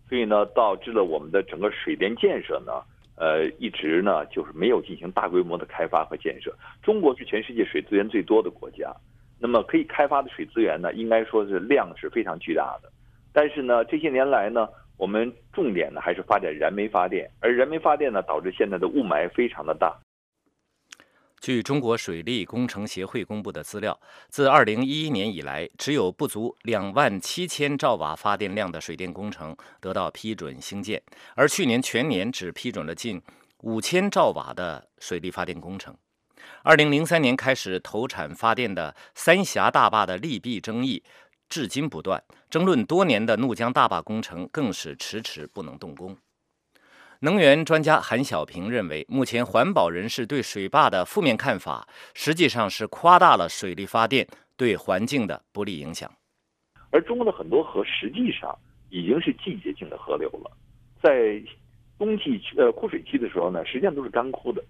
所以呢，导致了我们的整个水电建设呢，呃，一直呢就是没有进行大规模的开发和建设。中国是全世界水资源最多的国家，那么可以开发的水资源呢，应该说是量是非常巨大的。但是呢，这些年来呢，我们重点呢还是发展燃煤发电，而燃煤发电呢，导致现在的雾霾非常的大。据中国水利工程协会公布的资料，自2011年以来，只有不足2万七千兆瓦发电量的水电工程得到批准兴建，而去年全年只批准了近五千兆瓦的水利发电工程。2003年开始投产发电的三峡大坝的利弊争议至今不断，争论多年的怒江大坝工程更是迟迟不能动工。能源专家韩小平认为，目前环保人士对水坝的负面看法，实际上是夸大了水力发电对环境的不利影响。而中国的很多河实际上已经是季节性的河流了，在冬季呃枯水期的时候呢，实际上都是干枯的。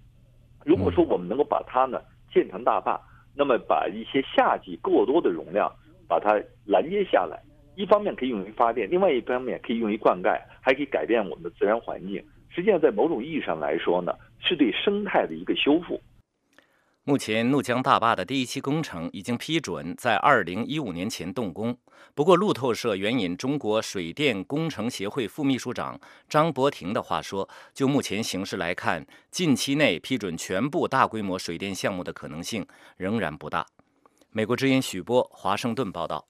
如果说我们能够把它呢建成大坝，那么把一些夏季过多的容量把它拦截下来，一方面可以用于发电，另外一方面可以用于灌溉，还可以改变我们的自然环境。实际上，在某种意义上来说呢，是对生态的一个修复。目前，怒江大坝的第一期工程已经批准在二零一五年前动工。不过，路透社援引中国水电工程协会副秘书长张伯庭的话说，就目前形势来看，近期内批准全部大规模水电项目的可能性仍然不大。美国之音许波，华盛顿报道。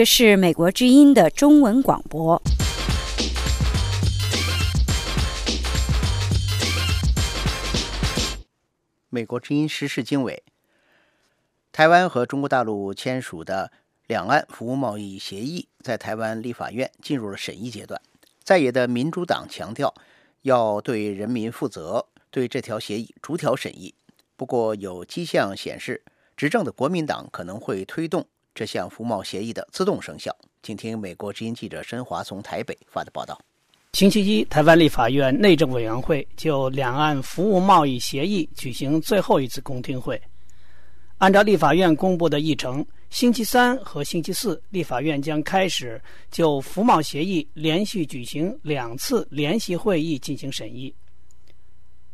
这是美国之音的中文广播。美国之音时事经纬：台湾和中国大陆签署的两岸服务贸易协议在台湾立法院进入了审议阶段。在野的民主党强调要对人民负责，对这条协议逐条审议。不过，有迹象显示，执政的国民党可能会推动。这项服贸协议的自动生效，请听美国之音记者申华从台北发的报道。星期一，台湾立法院内政委员会就两岸服务贸易协议举行最后一次公听会。按照立法院公布的议程，星期三和星期四，立法院将开始就服贸协议连续举行两次联席会议进行审议。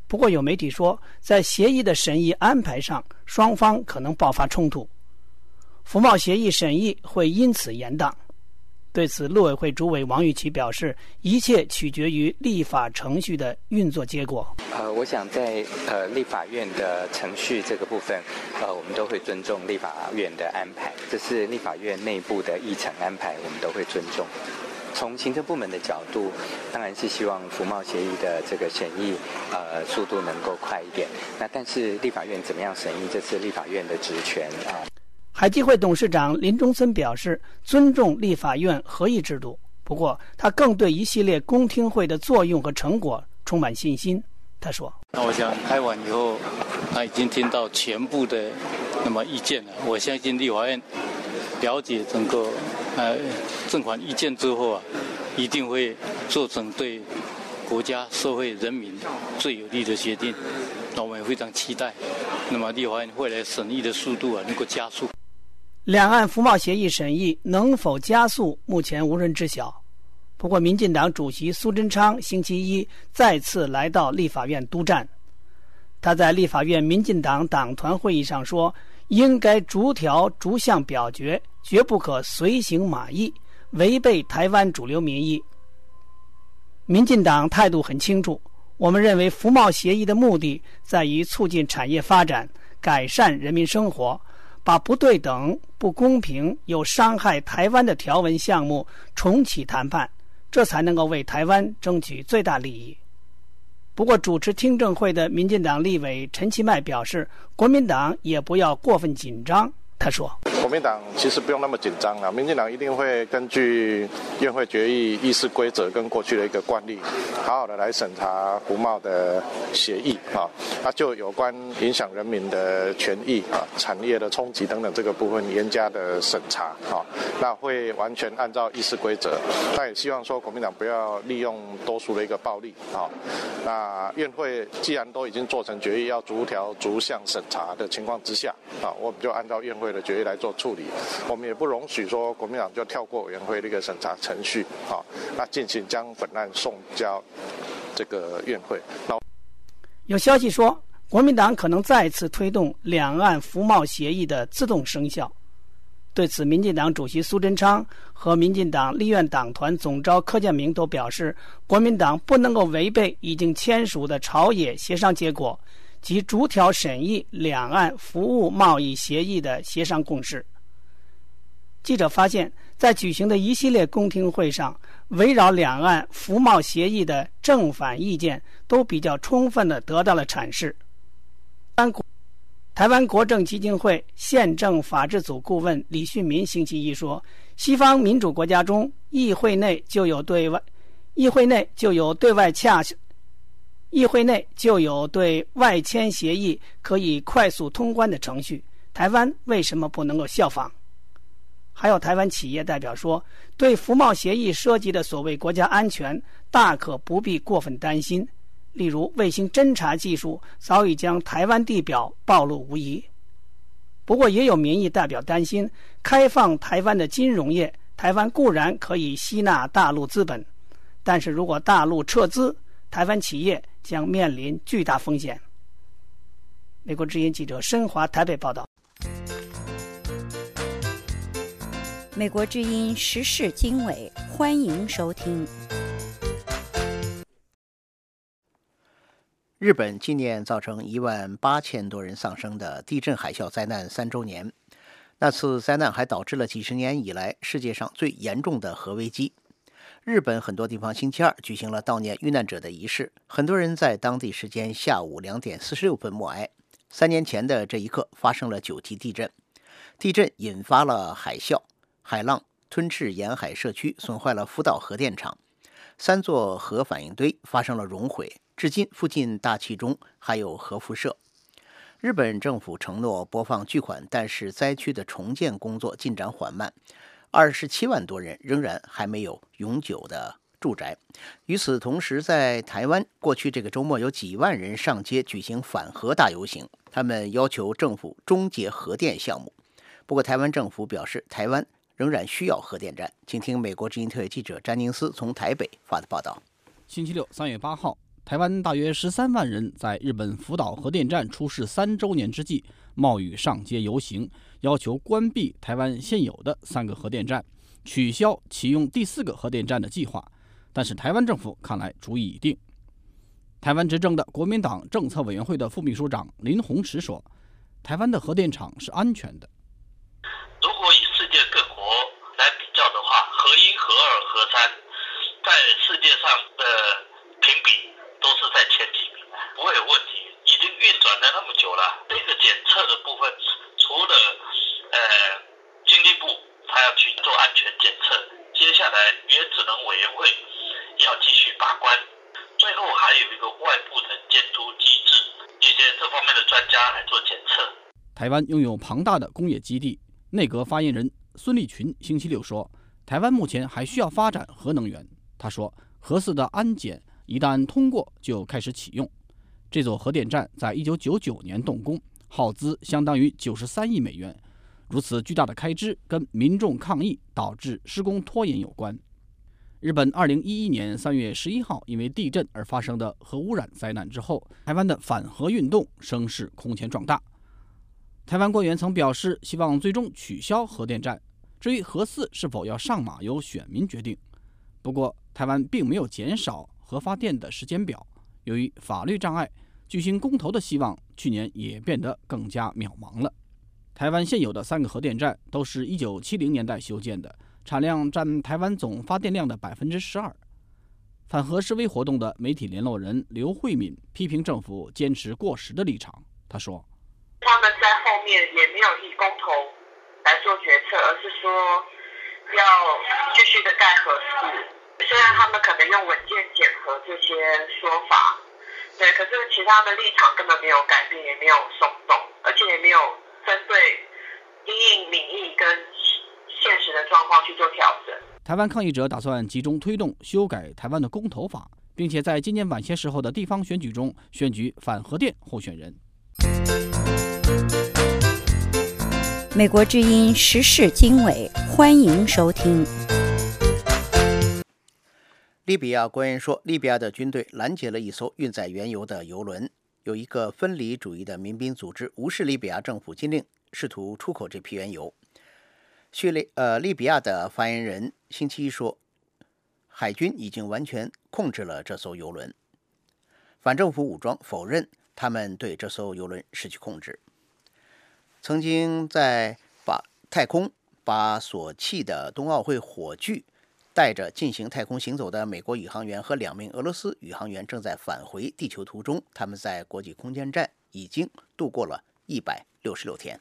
不过，有媒体说，在协议的审议安排上，双方可能爆发冲突。服贸协议审议会因此延宕。对此，陆委会主委王玉琦表示，一切取决于立法程序的运作结果。呃，我想在呃立法院的程序这个部分，呃，我们都会尊重立法院的安排，这是立法院内部的议程安排，我们都会尊重。从行政部门的角度，当然是希望服贸协议的这个审议，呃，速度能够快一点。那但是立法院怎么样审议，这是立法院的职权啊。海基会董事长林中森表示，尊重立法院合议制度。不过，他更对一系列公听会的作用和成果充满信心。他说：“那我想开完以后，他已经听到全部的那么意见了。我相信立法院了解整个呃政款意见之后啊，一定会做成对国家、社会、人民最有利的决定。那我们也非常期待，那么立法院未来审议的速度啊，能够加速。”两岸服贸协议审议能否加速，目前无人知晓。不过，民进党主席苏贞昌星期一再次来到立法院督战。他在立法院民进党党团会议上说：“应该逐条逐项表决，绝不可随行马意，违背台湾主流民意。”民进党态度很清楚，我们认为服贸协议的目的在于促进产业发展，改善人民生活。把不对等、不公平、有伤害台湾的条文项目重启谈判，这才能够为台湾争取最大利益。不过，主持听证会的民进党立委陈其迈表示，国民党也不要过分紧张。他说：“国民党其实不用那么紧张啊，民进党一定会根据院会决议议事规则跟过去的一个惯例，好好的来审查胡茂的协议啊，那就有关影响人民的权益啊、产业的冲击等等这个部分严加的审查啊，那会完全按照议事规则。那也希望说国民党不要利用多数的一个暴力啊。那院会既然都已经做成决议，要逐条逐项审查的情况之下啊，我们就按照院会。”的决议来做处理，我们也不容许说国民党就跳过委员会的一个审查程序，啊，那进行将本案送交这个院会。有消息说，国民党可能再次推动两岸服贸协议的自动生效。对此，民进党主席苏贞昌和民进党立院党团总召柯建明都表示，国民党不能够违背已经签署的朝野协商结果。及逐条审议两岸服务贸易协议的协商共识。记者发现，在举行的一系列公听会上，围绕两岸服贸协议的正反意见都比较充分的得到了阐释。台湾国政基金会宪政法制组顾问李旭民星期一说：“西方民主国家中，议会内就有对外，议会内就有对外洽。”议会内就有对外签协议可以快速通关的程序，台湾为什么不能够效仿？还有台湾企业代表说，对服贸协议涉及的所谓国家安全，大可不必过分担心。例如，卫星侦察技术早已将台湾地表暴露无遗。不过，也有民意代表担心，开放台湾的金融业，台湾固然可以吸纳大陆资本，但是如果大陆撤资，台湾企业。将面临巨大风险。美国之音记者申华台北报道。美国之音时事经纬，欢迎收听。日本纪念造成一万八千多人丧生的地震海啸灾难三周年，那次灾难还导致了几十年以来世界上最严重的核危机。日本很多地方星期二举行了悼念遇难者的仪式，很多人在当地时间下午两点四十六分默哀。三年前的这一刻发生了九级地震，地震引发了海啸，海浪吞噬沿海社区，损坏了福岛核电厂，三座核反应堆发生了熔毁，至今附近大气中还有核辐射。日本政府承诺拨放巨款，但是灾区的重建工作进展缓慢。二十七万多人仍然还没有永久的住宅。与此同时，在台湾，过去这个周末有几万人上街举行反核大游行，他们要求政府终结核电项目。不过，台湾政府表示，台湾仍然需要核电站。请听美国之音特约记者詹宁斯从台北发的报道。星期六，三月八号，台湾大约十三万人在日本福岛核电站出事三周年之际，冒雨上街游行。要求关闭台湾现有的三个核电站，取消启用第四个核电站的计划。但是台湾政府看来主意已定。台湾执政的国民党政策委员会的副秘书长林鸿池说：“台湾的核电厂是安全的。如果以世界各国来比较的话，核一、核二、核三在世界上的评比都是在前几名，不会有问题。已经运转了那么久了，这个检测的部分。”除了呃，经济部他要去做安全检测，接下来原子能委员会要继续把关，最后还有一个外部的监督机制，一些这方面的专家来做检测。台湾拥有庞大的工业基地，内阁发言人孙立群星期六说，台湾目前还需要发展核能源。他说，核四的安检一旦通过，就开始启用。这座核电站在一九九九年动工。耗资相当于九十三亿美元，如此巨大的开支跟民众抗议导致施工拖延有关。日本二零一一年三月十一号因为地震而发生的核污染灾难之后，台湾的反核运动声势空前壮大。台湾官员曾表示希望最终取消核电站，至于核四是否要上马由选民决定。不过，台湾并没有减少核发电的时间表，由于法律障碍。举行公投的希望，去年也变得更加渺茫了。台湾现有的三个核电站都是一九七零年代修建的，产量占台湾总发电量的百分之十二。反核示威活动的媒体联络人刘慧敏批评政府坚持过时的立场。他说：“他们在后面也没有以公投来做决策，而是说要继续的盖核四。虽然他们可能用稳健检核这些说法，对，可是其他的立场根本没有改变，也没有松动，而且也没有针对因应民意跟现实的状况去做调整。”台湾抗议者打算集中推动修改台湾的公投法，并且在今年晚些时候的地方选举中选举反核电候选人。美国之音时事经纬，欢迎收听。利比亚官员说，利比亚的军队拦截了一艘运载原油的油轮，有一个分离主义的民兵组织无视利比亚政府禁令，试图出口这批原油。叙利呃，利比亚的发言人星期一说，海军已经完全控制了这艘油轮。反政府武装否认他们对这艘油轮失去控制。曾经在把太空把所弃的冬奥会火炬带着进行太空行走的美国宇航员和两名俄罗斯宇航员正在返回地球途中，他们在国际空间站已经度过了一百六十六天。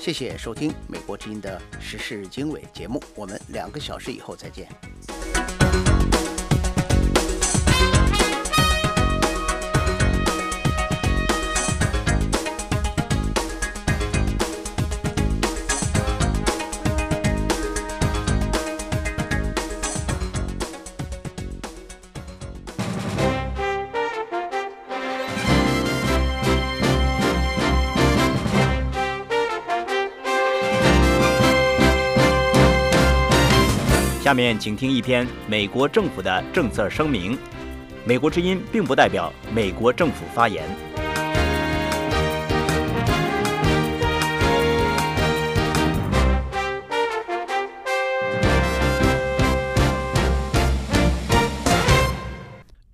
谢谢收听《美国之音》的时事经纬节目，我们两个小时以后再见。下面请听一篇美国政府的政策声明。美国之音并不代表美国政府发言。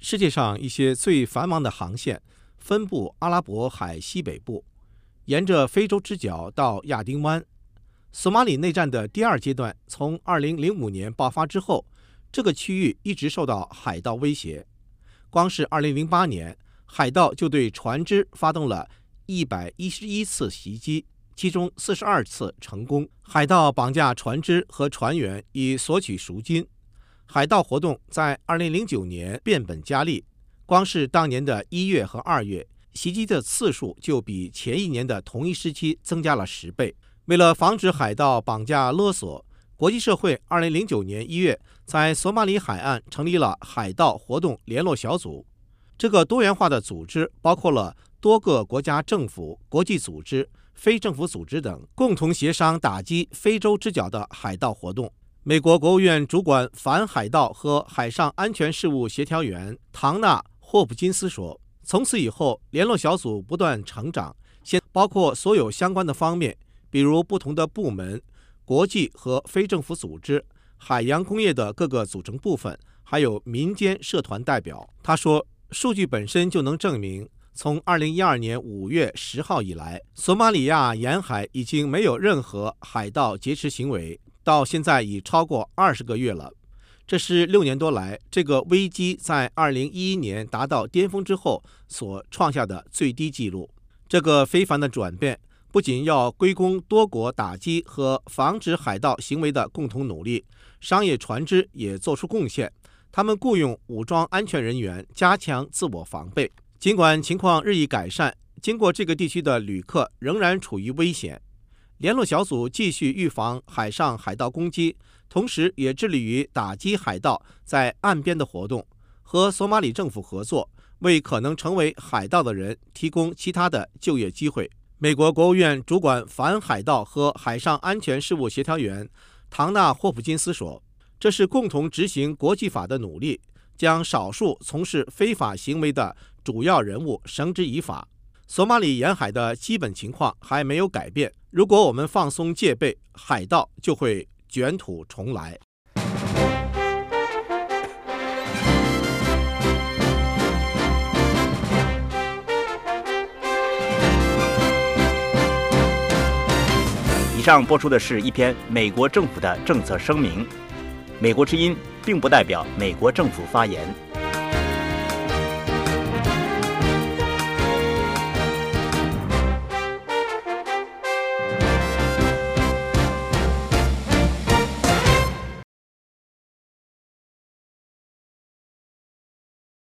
世界上一些最繁忙的航线分布阿拉伯海西北部，沿着非洲之角到亚丁湾。索马里内战的第二阶段从2005年爆发之后，这个区域一直受到海盗威胁。光是2008年，海盗就对船只发动了111次袭击，其中42次成功。海盗绑架船只和船员以索取赎金。海盗活动在2009年变本加厉，光是当年的一月和二月，袭击的次数就比前一年的同一时期增加了十倍。为了防止海盗绑架勒索，国际社会2009年1月在索马里海岸成立了海盗活动联络小组。这个多元化的组织包括了多个国家政府、国际组织、非政府组织等，共同协商打击非洲之角的海盗活动。美国国务院主管反海盗和海上安全事务协调员唐纳·霍普金斯说：“从此以后，联络小组不断成长，现包括所有相关的方面。”比如不同的部门、国际和非政府组织、海洋工业的各个组成部分，还有民间社团代表。他说：“数据本身就能证明，从2012年5月10号以来，索马里亚沿海已经没有任何海盗劫持行为，到现在已超过二十个月了。这是六年多来这个危机在2011年达到巅峰之后所创下的最低纪录。这个非凡的转变。”不仅要归功多国打击和防止海盗行为的共同努力，商业船只也做出贡献。他们雇佣武装安全人员，加强自我防备。尽管情况日益改善，经过这个地区的旅客仍然处于危险。联络小组继续预防海上海盗攻击，同时也致力于打击海盗在岸边的活动，和索马里政府合作，为可能成为海盗的人提供其他的就业机会。美国国务院主管反海盗和海上安全事务协调员唐纳·霍普金斯说：“这是共同执行国际法的努力，将少数从事非法行为的主要人物绳之以法。索马里沿海的基本情况还没有改变。如果我们放松戒备，海盗就会卷土重来。”以上播出的是一篇美国政府的政策声明，美国之音并不代表美国政府发言。